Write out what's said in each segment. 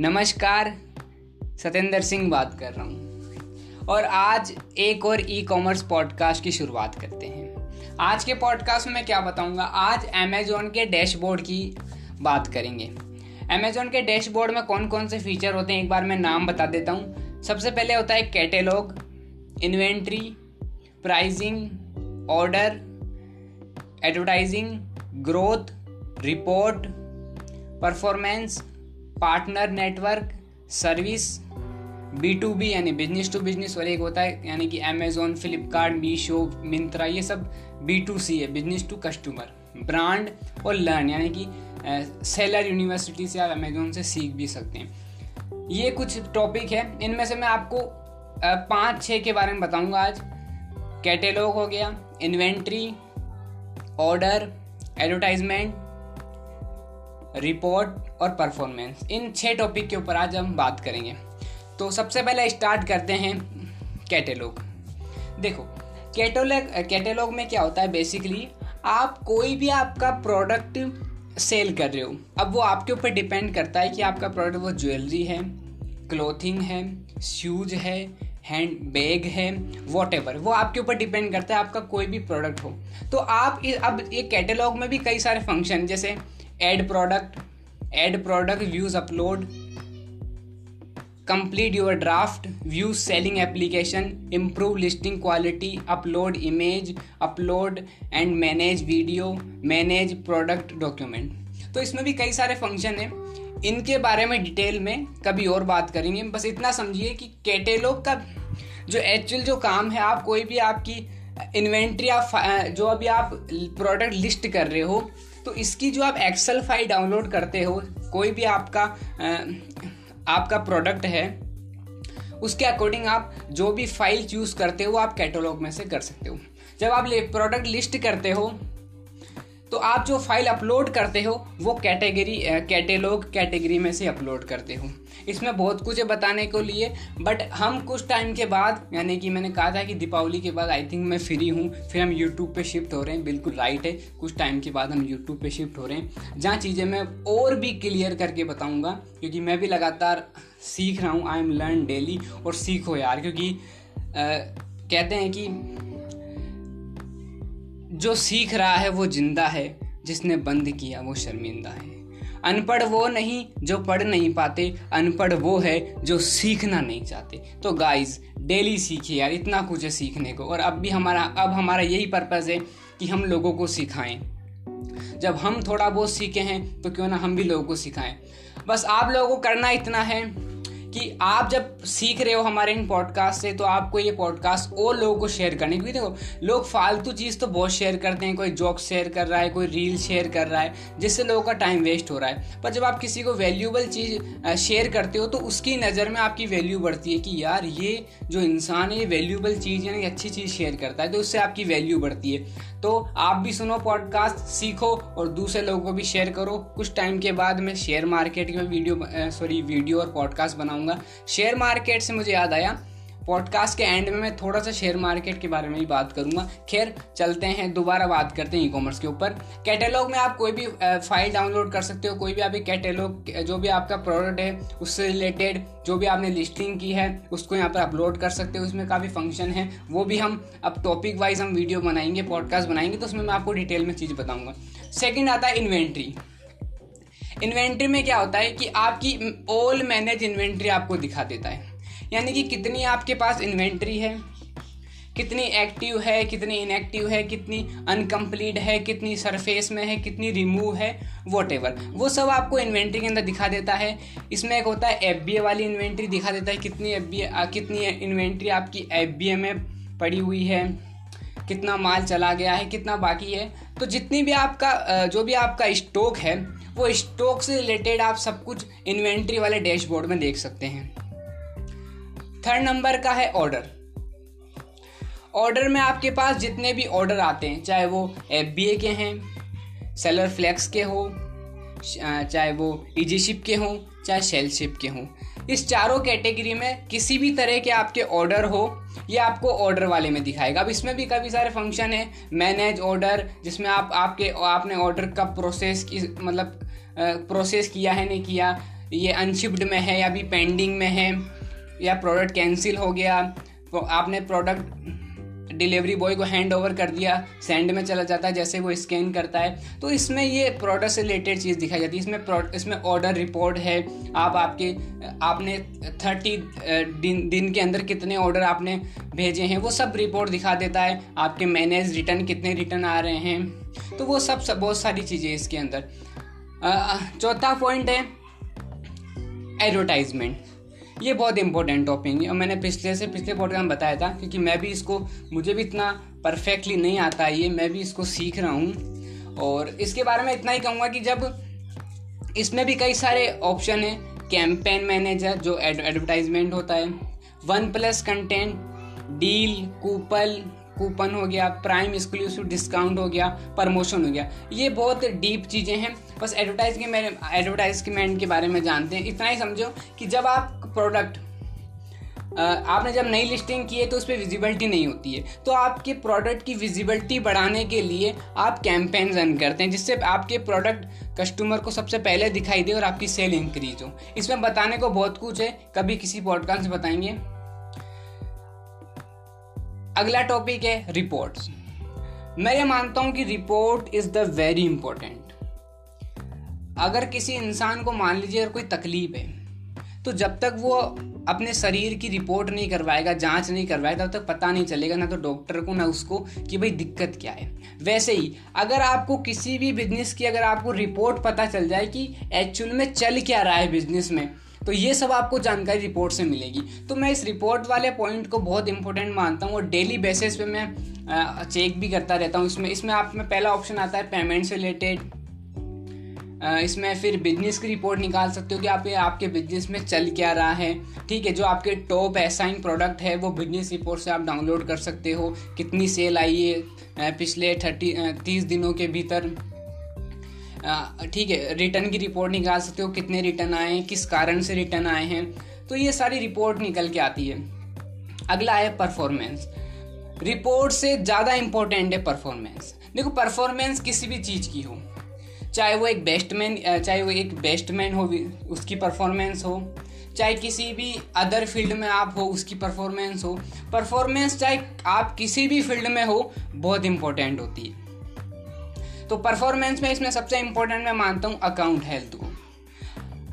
नमस्कार सत्येंद्र सिंह बात कर रहा हूँ। और आज एक और ई कॉमर्स पॉडकास्ट की शुरुआत करते हैं। आज के पॉडकास्ट में क्या बताऊँगा, आज अमेजोन के डैशबोर्ड की बात करेंगे। अमेजोन के डैशबोर्ड में कौन कौन से फीचर होते हैं, एक बार मैं नाम बता देता हूँ। सबसे पहले होता है catalogue inventory pricing order advertising growth report performance partner network, service, B to B, यानी बिज़नेस टू बिज़नेस और एक होता है, यानी कि अमेजोन फ्लिपकार्ट मीशो मिंत्रा ये सब बी टू सी है बिज़नेस टू कस्टमर ब्रांड और लर्न यानी कि सेलर यूनिवर्सिटी से आप अमेजोन से सीख भी सकते हैं। ये कुछ टॉपिक है, इनमें से मैं आपको पाँच छः के बारे में बताऊँगा आज। कैटेलॉग हो गया इन्वेंट्री ऑर्डर एडवर्टाइजमेंट रिपोर्ट और परफॉर्मेंस इन छः टॉपिक के ऊपर आज हम बात करेंगे। तो सबसे पहले स्टार्ट करते हैं कैटेलॉग देखो कैटोलॉग कैटेलॉग में क्या होता है बेसिकली आप कोई भी आपका प्रोडक्ट सेल कर रहे हो, अब वो आपके ऊपर डिपेंड करता है कि आपका प्रोडक्ट वो ज्वेलरी है क्लोथिंग है शूज़ है हैंड बैग है वॉट वो आपके ऊपर डिपेंड करता है आपका कोई भी प्रोडक्ट हो। तो आप अब ये कैटेलॉग में भी कई सारे फ़ंक्शन जैसे add product add product views upload complete your draft view selling application improve listing quality upload image upload and manage video manage product document तो इसमें भी कई सारे फ़ंक्शन हैं। इनके बारे में डिटेल में कभी और बात करेंगे। बस इतना समझिए कि कैटेलॉग का जो एक्चुअल जो काम है, आप कोई भी आपकी इन्वेंट्री आप जो अभी आप प्रोडक्ट लिस्ट कर रहे हो तो इसकी जो आप एक्सेल फ़ाइल डाउनलोड करते हो, कोई भी आपका आपका प्रोडक्ट है, उसके अकॉर्डिंग आप जो भी फ़ाइल चूज़ करते हो, आप कैटलॉग में से कर सकते हो। जब आप प्रोडक्ट लिस्ट करते हो तो आप जो फ़ाइल अपलोड करते हो, वो कैटेगरी कैटेलॉग कैटेगरी में से अपलोड करते हो। इसमें बहुत कुछ है बताने को लिए बट हम कुछ टाइम के बाद यानी कि मैंने कहा था कि दीपावली के बाद आई थिंक मैं फ्री हूँ फिर हम यूट्यूब पे शिफ्ट हो रहे हैं बिल्कुल राइट है। कुछ टाइम के बाद हम यूट्यूब पे शिफ्ट हो रहे हैं। जहाँ चीज़ें मैं और भी क्लियर करके बताऊँगा क्योंकि मैं भी लगातार सीख रहा हूँ आई एम लर्न डेली और सीखो यार क्योंकि आ, कहते हैं कि जो सीख रहा है वो ज़िंदा है जिसने बंद किया वो शर्मिंदा है। अनपढ़ वो नहीं जो पढ़ नहीं पाते, अनपढ़ वो है जो सीखना नहीं चाहते। तो गाइस डेली सीखिए यार, इतना कुछ है सीखने को। और अब भी हमारा, अब हमारा यही पर्पज़ है कि हम लोगों को सिखाएँ। जब हम थोड़ा बहुत सीखे हैं तो क्यों ना हम भी लोगों को सिखाएँ। बस आप लोगों को करना इतना है। कि आप जब सीख रहे हो हमारे इन पॉडकास्ट से तो आपको ये पॉडकास्ट और लोगों को शेयर करने क्योंकि देखो, लोग फालतू चीज़ तो बहुत शेयर करते हैं, कोई जॉक शेयर कर रहा है, कोई रील शेयर कर रहा है, जिससे लोगों का टाइम वेस्ट हो रहा है। पर जब आप किसी को वैल्यूबल चीज़ शेयर करते हो तो उसकी नज़र में आपकी वैल्यू बढ़ती है कि यार, ये जो इंसान है, ये वैल्यूबल चीज़ यानी अच्छी चीज़ शेयर करता है तो उससे आपकी वैल्यू बढ़ती है। तो आप भी सुनो पॉडकास्ट सीखो और दूसरे लोगों को भी शेयर करो। कुछ टाइम के बाद मैं शेयर मार्केट में वीडियो सॉरी वीडियो और पॉडकास्ट बनाऊँगा। शेयर मार्केट से मुझे याद आया पॉडकास्ट के एंड में मैं थोड़ा सा शेयर मार्केट के बारे में भी बात करूँगा। खैर, चलते हैं, दोबारा बात करते हैं ई कॉमर्स के ऊपर। कैटेलॉग में आप कोई भी फ़ाइल डाउनलोड कर सकते हो, कोई भी अभी कैटेलॉग जो भी आपका प्रोडक्ट है, उससे रिलेटेड जो भी आपने लिस्टिंग की है, उसको यहाँ पर अपलोड कर सकते हो। उसमें काफ़ी फ़ंक्शन है, वो भी हम, अब टॉपिक वाइज हम वीडियो बनाएँगे पॉडकास्ट बनाएँगे तो उसमें मैं आपको डिटेल में चीज़ बताऊँगा। सेकेंड आता है इन्वेंट्री इन्वेंट्री में क्या होता है कि आपकी ऑल मैनेज इन्वेंट्री आपको दिखा देता है। यानी कि कितनी आपके पास इन्वेंट्री है, कितनी एक्टिव है, कितनी इनएक्टिव है, कितनी अनकम्प्लीट है, कितनी सरफेस में है, कितनी रिमूव है वॉट वो सब आपको इन्वेंट्री के अंदर दिखा देता है। इसमें एक होता है एफ़ वाली इन्वेंट्री दिखा देता है कितनी एफ़ कितनी इन्वेंट्री आपकी एफ़ में पड़ी हुई है, कितना माल चला गया है, कितना बाकी है। तो जितनी भी आपका जो भी आपका स्टॉक है, वो स्टॉक से रिलेटेड आप सब कुछ इन्वेंट्री वाले डैशबोर्ड में देख सकते हैं। थर्ड नंबर का है ऑर्डर ऑर्डर में आपके पास जितने भी ऑर्डर आते हैं, चाहे वो एफ़ के हैं सेलर फ्लैक्स के हो चाहे वो इजी शिप के हों, चाहे शेल शिप के हों, इस चारों कैटेगरी में किसी भी तरह के आपके ऑर्डर हो, ये आपको ऑर्डर वाले में दिखाएगा। अब इसमें भी काफ़ी सारे फ़ंक्शन है मैनेज ऑर्डर जिसमें आप, आपके, आपने ऑर्डर का प्रोसेस की मतलब प्रोसेस किया है, नहीं किया, ये अनशिप्ड में है या भी पेंडिंग में है या प्रोडक्ट कैंसिल हो गया तो आपने प्रोडक्ट डिलीवरी बॉय को हैंड ओवर कर दिया सेंड में चला जाता है जैसे वो स्कैन करता है तो इसमें ये प्रोडक्ट से रिलेटेड चीज़ दिखाई जाती है। इसमें इसमें ऑर्डर रिपोर्ट है आप आपके आपने थर्टी दिन दिन के अंदर कितने ऑर्डर आपने भेजे हैं वो सब रिपोर्ट दिखा देता है आपके मैनेज रिटर्न कितने रिटर्न आ रहे हैं तो वो सब, सब बहुत सारी चीज़ें इसके अंदर। चौथा पॉइंट है एडवर्टाइजमेंट ये बहुत इंपॉर्टेंट टॉपिक है। और मैंने पिछले से पिछले पॉडकास्ट में बताया था, क्योंकि मैं भी इसको, मुझे भी इतना परफेक्टली नहीं आता ये, मैं भी इसको सीख रहा हूँ। और इसके बारे में इतना ही कहूँगा कि जब इसमें भी कई सारे ऑप्शन हैं कैंपेन मैनेजर जो एडवर्टाइजमेंट होता है one plus content deal coupon coupon हो गया प्राइम एक्सक्लूसिव डिस्काउंट हो गया प्रमोशन हो गया। ये बहुत डीप चीज़ें हैं। बस एडवर्टाइज के मेरे एडवर्टाइजमेंट के बारे में जानते हैं। इतना ही समझो कि जब आप प्रोडक्ट आपने जब नई लिस्टिंग की है तो उस पर विजिबिलिटी नहीं होती है। तो आपके प्रोडक्ट की विजिबिलिटी बढ़ाने के लिए आप कैंपेन रन करते हैं, जिससे आपके प्रोडक्ट कस्टमर को सबसे पहले दिखाई दे और आपकी सेल इंक्रीज हो। इसमें बताने को बहुत कुछ है। कभी किसी पॉडकास्ट बताएँगे? अगला टॉपिक है रिपोर्ट्स मैं ये मानता हूँ कि report is the very important अगर किसी इंसान को मान लीजिए अगर कोई तकलीफ़ है तो जब तक वो अपने शरीर की रिपोर्ट नहीं करवाएगा, जाँच नहीं करवाएगा, तब तक पता नहीं चलेगा ना तो डॉक्टर को, ना उसको कि भाई दिक्कत क्या है। वैसे ही, अगर आपको किसी भी बिज़नेस की अगर आपको रिपोर्ट पता चल जाए कि एक्चुअल में चल क्या रहा है बिज़नेस में तो ये सब आपको जानकारी रिपोर्ट से मिलेगी। तो मैं इस रिपोर्ट वाले पॉइंट को बहुत इंपॉर्टेंट मानता हूँ और डेली बेसिस पे मैं चेक भी करता रहता हूँ इसमें। इसमें आप, में पहला ऑप्शन आता है पेमेंट से रिलेटेड इसमें फिर बिज़नेस की रिपोर्ट निकाल सकते हो कि आप, आपके बिज़नेस में चल क्या रहा है। ठीक है, जो आपके टॉप एसाइन प्रोडक्ट है, वो बिज़नेस रिपोर्ट से आप डाउनलोड कर सकते हो। कितनी सेल आई है पिछले थर्टी तीस दिनों के भीतर। ठीक है रिटर्न की रिपोर्ट निकाल सकते हो, कितने रिटर्न आए हैं, किस कारण से रिटर्न आए हैं। तो ये सारी रिपोर्ट निकल के आती है। अगला है परफॉर्मेंस रिपोर्ट से ज़्यादा इंपॉर्टेंट है परफॉर्मेंस देखो परफॉर्मेंस किसी भी चीज़ की हो, चाहे वो एक बेस्टमैन चाहे वो एक बेस्टमैन हो उसकी परफॉर्मेंस हो, चाहे किसी भी अदर फ़ील्ड में आप हो, उसकी परफॉर्मेंस हो। परफॉर्मेंस चाहे आप किसी भी फ़ील्ड में हो, बहुत इंपॉर्टेंट होती है। तो परफॉर्मेंस में इसमें सबसे इंपॉर्टेंट मैं मानता हूँ अकाउंट हेल्थ को।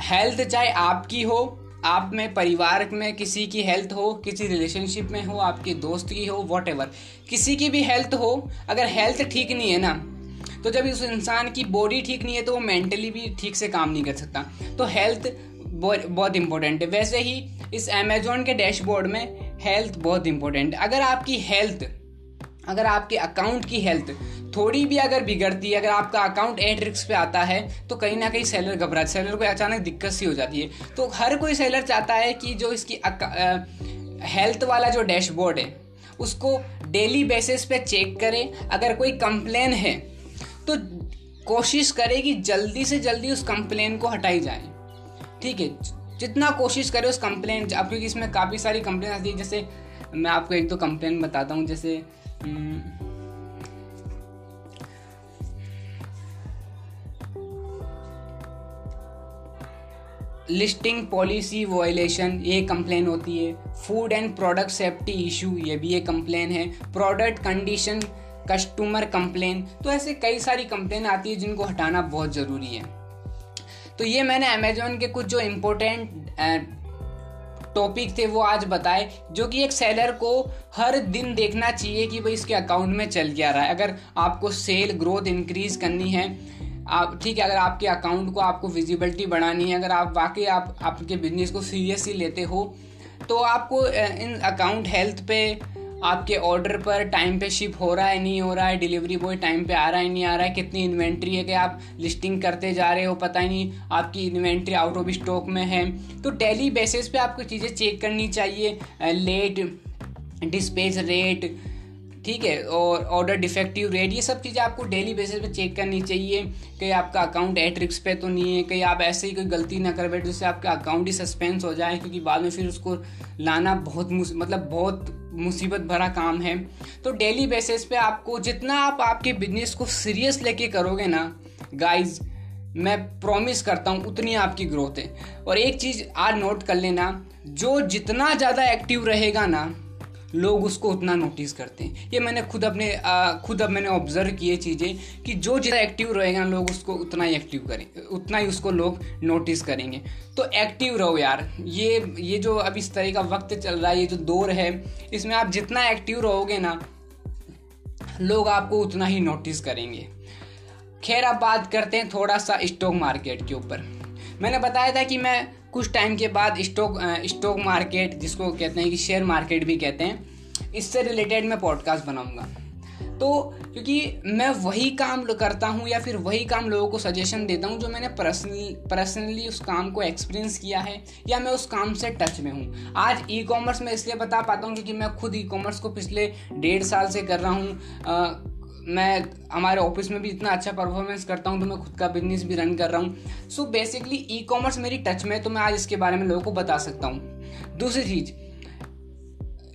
हेल्थ चाहे आपकी हो, आप में परिवार में किसी की हेल्थ हो, किसी रिलेशनशिप में हो, आपके दोस्त की हो वॉट किसी की भी हेल्थ हो, अगर हेल्थ ठीक नहीं है ना तो जब उस इंसान की बॉडी ठीक नहीं है तो वो मेंटली भी ठीक से काम नहीं कर सकता। तो हेल्थ बहुत इंपॉर्टेंट है। वैसे ही इस अमेजोन के डैशबोर्ड में हेल्थ बहुत इंपॉर्टेंट अगर आपकी हेल्थ अगर आपके अकाउंट की हेल्थ थोड़ी भी अगर बिगड़ती है, अगर आपका अकाउंट एट रिक्स पे आता है तो कहीं ना कहीं सेलर घबरा सेलर को अचानक दिक्कत सी हो जाती है। तो हर कोई सेलर चाहता है कि जो इसकी हेल्थ वाला जो डैशबोर्ड है, उसको डेली बेसिस पे चेक करें। अगर कोई कंप्लेन है तो कोशिश करे कि जल्दी से जल्दी उस कंप्लेन को हटाई जाए। ठीक है? जितना कोशिश करें उस कंप्लेन अब क्योंकि इसमें काफ़ी सारी कंप्लेन आती है, जैसे मैं आपको एक दो कंप्लेन बताता हूँ, जैसे लिस्टिंग पॉलिसी वॉयलेशन, ये कंप्लेन होती है। Food and product safety issue ये भी एक कंप्लेन है। प्रोडक्ट कंडीशन कस्टमर कंप्लेन तो ऐसे कई सारी कंप्लेन आती है जिनको हटाना बहुत ज़रूरी है। तो ये मैंने अमेजोन के कुछ जो इम्पोर्टेंट टॉपिक थे, वो आज बताए, जो कि एक सेलर को हर दिन देखना चाहिए कि भाई इसके अकाउंट में चल क्या रहा है। अगर आपको सेल ग्रोथ इंक्रीज करनी है, आप, ठीक है, अगर आपके अकाउंट को आपको विजिबिलिटी बढ़ानी है, अगर आप वाकई आप, आपके बिज़नेस को सीरियसली लेते हो तो आपको इन अकाउंट हेल्थ पे आपके ऑर्डर पर टाइम पे शिप हो रहा है, नहीं हो रहा है डिलीवरी बॉय टाइम पे आ रहा है, नहीं आ रहा है, कितनी इन्वेंट्री है कि आप लिस्टिंग करते जा रहे हो, पता ही नहीं आपकी इन्वेंट्री आउट ऑफ़ स्टॉक में है। तो डेली बेसिस पे आपको चीज़ें चेक करनी चाहिए लेट डिस्पेच रेट ठीक है, और ऑर्डर डिफेक्टिव रेट ये सब चीज़ें आपको डेली बेसिस पे चेक करनी चाहिए कि आपका अकाउंट एट रिक्स पे तो नहीं है कहीं आप ऐसे ही कोई गलती ना कर बैठे जिससे आपका अकाउंट ही सस्पेंस हो जाए, क्योंकि बाद में फिर उसको लाना बहुत मतलब बहुत मुसीबत भरा काम है। तो डेली बेसिस पे आपको जितना आप आपके बिज़नेस को सीरियस लेके करोगे ना गाइस मैं प्रॉमिस करता हूँ, उतनी आपकी ग्रोथ है। और एक चीज़ आज नोट कर लेना, जो जितना ज़्यादा एक्टिव रहेगा ना लोग उसको उतना नोटिस करते हैं। ये मैंने खुद अपने आ, खुद अब मैंने ऑब्ज़र्व किए चीज़ें कि जो जितना एक्टिव रहेगा लोग उसको उतना ही एक्टिव करें उतना ही उसको लोग नोटिस करेंगे। तो एक्टिव रहो यार। ये ये जो अब इस तरह का वक्त चल रहा है ये जो दौर है इसमें आप जितना एक्टिव रहोगे ना लोग आपको उतना ही नोटिस करेंगे। खैर अब बात करते हैं थोड़ा सा स्टॉक मार्केट के ऊपर। मैंने बताया था कि मैं कुछ टाइम के बाद स्टॉक स्टॉक मार्केट, जिसको कहते हैं कि शेयर मार्केट भी कहते हैं, इससे रिलेटेड मैं पॉडकास्ट बनाऊँगा। तो क्योंकि मैं वही काम करता हूँ या फिर वही काम लोगों को सजेशन देता हूँ जो मैंने पर्सनली पर्सनली उस काम को एक्सपीरियंस किया है या मैं उस काम से टच में हूँ। आज ई कॉमर्स में इसलिए बता पाता हूँ क्योंकि मैं खुद ई कॉमर्स को पिछले डेढ़ साल से कर रहा हूँ। मैं हमारे ऑफ़िस में भी इतना अच्छा परफॉर्मेंस करता हूँ तो मैं खुद का बिज़नेस भी रन कर रहा हूँ। सो बेसिकली ई कॉमर्स मेरी टच में है तो मैं आज इसके बारे में लोगों को बता सकता हूँ। दूसरी चीज़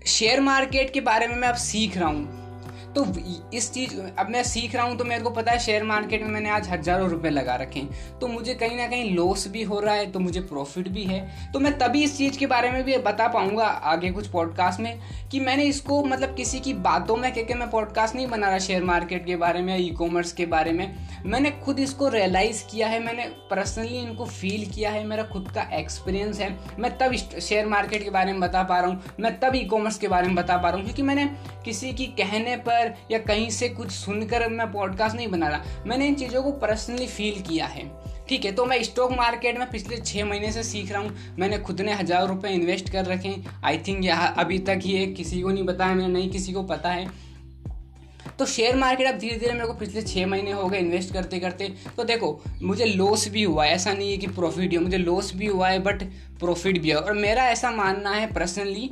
शेयर मार्केट के बारे में मैं अब सीख रहा हूँ। तो इस चीज़, अब मैं सीख रहा हूँ तो मेरे को पता है शेयर मार्केट में मैंने आज हज़ारों रुपए लगा रखे हैं। तो मुझे कहीं ना कहीं लॉस भी हो रहा है तो मुझे प्रॉफिट भी है। तो मैं तभी इस चीज़ के बारे में भी बता पाऊँगा आगे कुछ पॉडकास्ट में, कि मैंने इसको मतलब किसी की बातों में कह के मैं पॉडकास्ट नहीं बना रहा शेयर मार्केट के बारे में ई कॉमर्स के बारे में, मैंने खुद इसको रियलाइज़ किया है, मैंने पर्सनली इनको फील किया है, मेरा खुद का एक्सपीरियंस है। मैं तब शेयर मार्केट के बारे में बता पा रहा हूँ, मैं तब ई कॉमर्स के बारे में बता पा रहा हूँ, क्योंकि मैंने किसी की कहने पर या कहीं से कुछ सुनकर मैं पॉडकास्ट नहीं बना रहा। मैंने इन चीज़ों को पर्सनली फील किया है। ठीक है तो मैं स्टॉक मार्केट में पिछले छः महीने से सीख रहा हूँ। मैंने खुद ने हज़ार रुपये इन्वेस्ट कर रखे हैं। आई थिंक यह अभी तक ये किसी को नहीं बताया मैंने नहीं किसी को पता है। तो शेयर मार्केट अब धीरे धीरे मेरे को पिछले छः महीने हो गए इन्वेस्ट करते करते तो देखो, मुझे लॉस भी हुआ है। ऐसा नहीं है कि प्रॉफिट ही मुझे लॉस भी हुआ है बट प्रॉफिट भी है। और मेरा ऐसा मानना है पर्सनली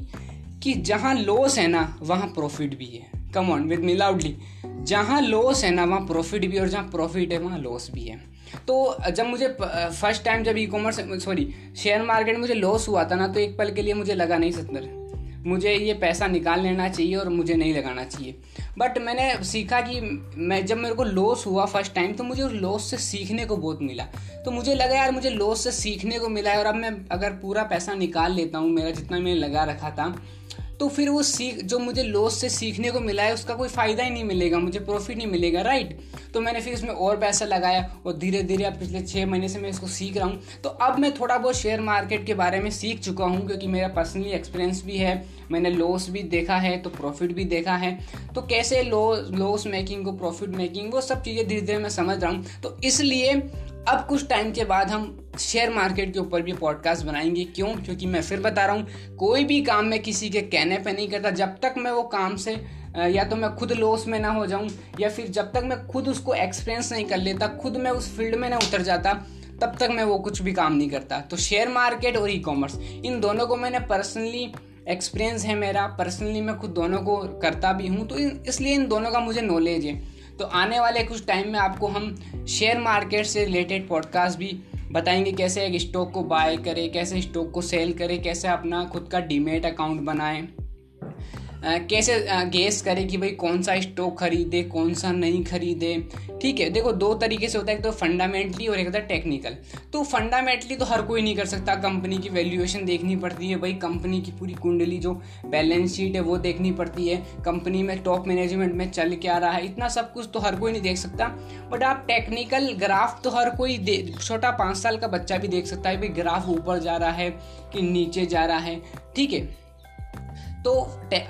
कि जहाँ लॉस है ना, वहाँ प्रॉफिट भी है। Come on with me loudly जहाँ लॉस है ना, वहाँ प्रॉफिट भी और जहाँ प्रॉफिट है, वहाँ लॉस भी है। तो जब मुझे फ़र्स्ट टाइम जब e commerce sorry share market में मुझे लॉस हुआ था ना तो एक पल के लिए मुझे लगा नहीं सत्तर मुझे ये पैसा निकाल लेना चाहिए और मुझे नहीं लगाना चाहिए। बट मैंने सीखा कि मैं, जब मेरे को लॉस हुआ फ़र्स्ट टाइम तो मुझे उस लॉस से सीखने को बहुत मिला। तो मुझे लगा यार, मुझे लॉस से सीखने को मिला है और अब मैं अगर पूरा पैसा निकाल लेता हूँ, मेरा जितना मैंने लगा रखा था तो फिर वो सीख, जो मुझे लॉस से सीखने को मिला है, उसका कोई फ़ायदा ही नहीं मिलेगा, मुझे प्रॉफिट नहीं मिलेगा राइट तो मैंने फिर इसमें और पैसा लगाया और धीरे धीरे अब पिछले छः महीने से मैं इसको सीख रहा हूँ। तो अब मैं थोड़ा बहुत शेयर मार्केट के बारे में सीख चुका हूँ, क्योंकि मेरा पर्सनली एक्सपीरियंस भी है, मैंने लॉस भी देखा है तो प्रॉफिट भी देखा है। तो कैसे लॉस मेकिंग को प्रॉफिट मेकिंग वो सब चीज़ें धीरे धीरे मैं समझ रहा हूँ। तो इसलिए अब कुछ टाइम के बाद हम शेयर मार्केट के ऊपर भी पॉडकास्ट बनाएँगे। क्यों? क्योंकि मैं फिर बता रहा हूँ, कोई भी काम मैं किसी के कहने पे नहीं करता। जब तक मैं वो काम से या तो मैं खुद लॉस में ना हो जाऊँ, या फिर जब तक मैं खुद उसको एक्सपीरियंस नहीं कर लेता, खुद मैं उस फ़ील्ड में ना उतर जाता, तब तक मैं वो कुछ भी काम नहीं करता। तो शेयर मार्केट और ई कॉमर्स इन दोनों को मैंने पर्सनली एक्सपीरियंस है मेरा। पर्सनली मैं खुद दोनों को करता भी हूँ तो इसलिए इन दोनों का मुझे नॉलेज है। तो आने वाले कुछ टाइम में आपको हम शेयर मार्केट से रिलेटेड पॉडकास्ट भी बताएँगे, कैसे एक स्टॉक को बाय करें, कैसे स्टॉक को सेल करें, कैसे अपना खुद का डीमेट अकाउंट बनाएँ। कैसे गेस करें कि भाई कौन सा स्टॉक खरीदे, कौन सा नहीं खरीदे? ठीक है, देखो दो तरीके से होता है, एक तो फंडामेंटली और एक होता है टेक्निकल तो फंडामेंटली तो हर कोई नहीं कर सकता कंपनी की वैल्यूएशन देखनी पड़ती है भाई कंपनी की पूरी कुंडली जो बैलेंस शीट है वो देखनी पड़ती है। कंपनी में टॉप मैनेजमेंट में चल क्या रहा है, इतना सब कुछ तो हर कोई नहीं देख सकता। बट आप टेक्निकल ग्राफ तो हर कोई छोटा पाँच साल का बच्चा भी देख सकता है, भाई ग्राफ ऊपर जा रहा है कि नीचे जा रहा है। ठीक है तो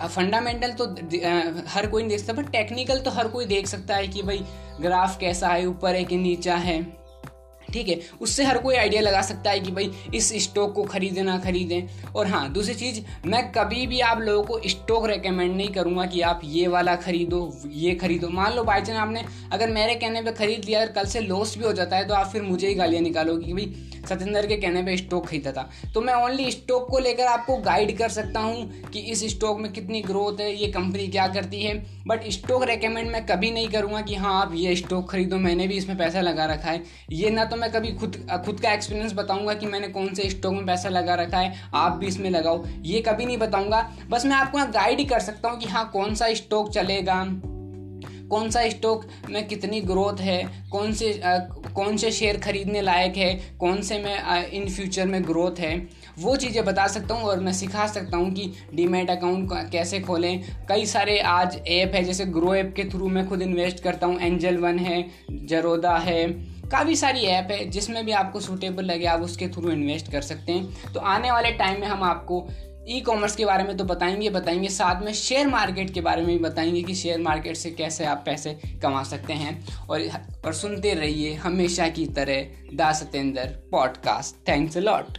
फंडामेंटल तो हर कोई नहीं देख सकता बट टेक्निकल तो हर कोई देख सकता है कि भाई ग्राफ कैसा है, ऊपर है कि नीचा है। ठीक है? उससे हर कोई आइडिया लगा सकता है कि भाई, इस स्टॉक को खरीदें, ना खरीदें। और हाँ दूसरी चीज़, मैं कभी भी आप लोगों को स्टॉक रेकमेंड नहीं करूँगा कि आप ये वाला खरीदो, ये खरीदो। मान लो बाई चांस आपने, अगर मेरे कहने पे खरीद लिया, अगर कल से लॉस भी हो जाता है तो आप फिर मुझे ही गालियाँ निकालोगे कि भाई सतेंद्र के कहने पे स्टॉक खरीदा था। तो मैं ओनली स्टॉक को लेकर आपको गाइड कर सकता हूँ कि इस स्टॉक में कितनी ग्रोथ है, ये कंपनी क्या करती है। बट स्टॉक रेकमेंड मैं कभी नहीं करूँगा कि हाँ आप ये स्टॉक खरीदो, मैंने भी इसमें पैसा लगा रखा है। ये ना तो मैं कभी खुद खुद का एक्सपीरियंस बताऊँगा कि मैंने कौन से स्टॉक में पैसा लगा रखा है आप भी इसमें लगाओ। ये कभी नहीं बताऊँगा। बस मैं आपको गाइड ही कर सकता हूँ कि हाँ कौन सा स्टॉक चलेगा कौन सा स्टॉक में कितनी ग्रोथ है कौन से आ, कौन से शेयर खरीदने लायक है कौन से में आ, इन फ्यूचर में ग्रोथ है। वो चीज़ें बता सकता हूँ और मैं सिखा सकता हूँ कि डीमेट अकाउंट कैसे खोलें। कई सारे आज ऐप है जैसे ग्रो ऐप के थ्रू मैं खुद इन्वेस्ट करता हूँ। एंजल वन है जरोदा है काफ़ी सारी ऐप है जिसमें भी आपको सूटेबल लगे, आप उसके थ्रू इन्वेस्ट कर सकते हैं। तो आने वाले टाइम में हम आपको ई कॉमर्स के बारे में तो बताएँगे बताएँगे। साथ में शेयर मार्केट के बारे में भी बताएँगे कि शेयर मार्केट से कैसे आप पैसे कमा सकते हैं। और और सुनते रहिए हमेशा की तरह the Satendra podcast thanks a lot